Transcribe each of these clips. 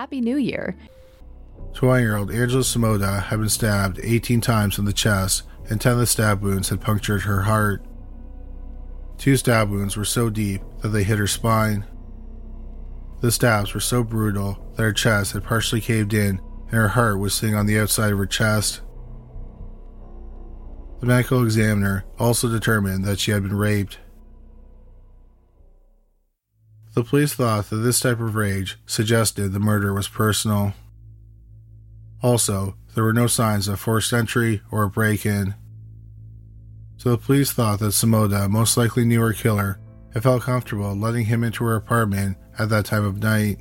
Happy New Year. 20 year old Angela Samota had been stabbed 18 times in the chest, and 10 of the stab wounds had punctured her heart. Two stab wounds were so deep that they hit her spine. The stabs were so brutal that her chest had partially caved in and her heart was sitting on the outside of her chest. The medical examiner also determined that she had been raped. The police thought that this type of rage suggested the murder was personal. Also, there were no signs of forced entry or a break in. So the police thought that Samota most likely knew her killer and felt comfortable letting him into her apartment at that time of night.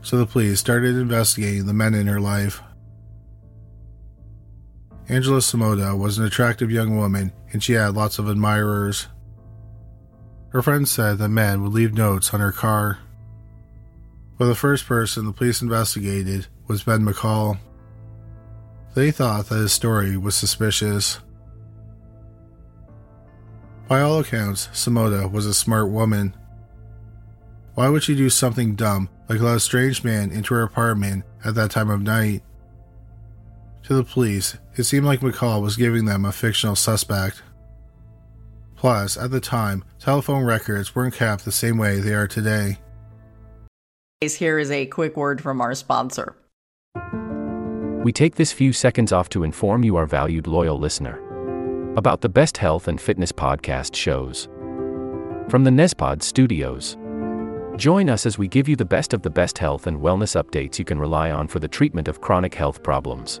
So the police started investigating the men in her life. Angela Samota was an attractive young woman and she had lots of admirers. Her friends said that men would leave notes on her car. But the first person the police investigated was Ben McCall. They thought that his story was suspicious. By all accounts, Samota was a smart woman. Why would she do something dumb like let a strange man into her apartment at that time of night? To the police, it seemed like McCall was giving them a fictional suspect. Plus, at the time, telephone records weren't kept the same way they are today. Here is a quick word from our sponsor. We take this few seconds off to inform you, our valued loyal listener, about the best health and fitness podcast shows from the Nezpod studios. Join us as we give you the best of the best health and wellness updates you can rely on for the treatment of chronic health problems.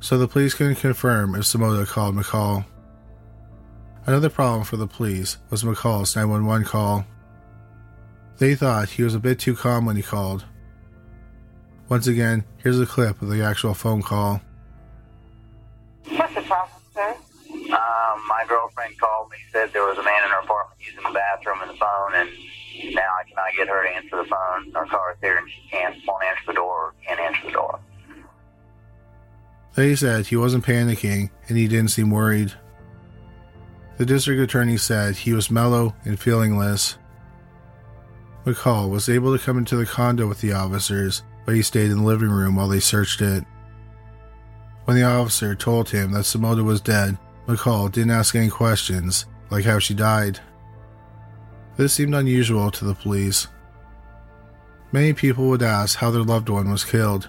So the police couldn't confirm if Samota called McCall. Another problem for the police was McCall's 911 call. They thought he was a bit too calm when he called. Once again, here's a clip of the actual phone call. What's the problem, sir? Um, my girlfriend called me, said there was a man in her apartment using the bathroom and the phone, and now I cannot get her to answer the phone. Our car is here, and she can't, won't answer the door, can't answer the door. They said he wasn't panicking and he didn't seem worried. The district attorney said he was mellow and feelingless. McCall was able to come into the condo with the officers, but he stayed in the living room while they searched it. When the officer told him that Samota was dead, McCall didn't ask any questions, like how she died. This seemed unusual to the police. Many people would ask how their loved one was killed.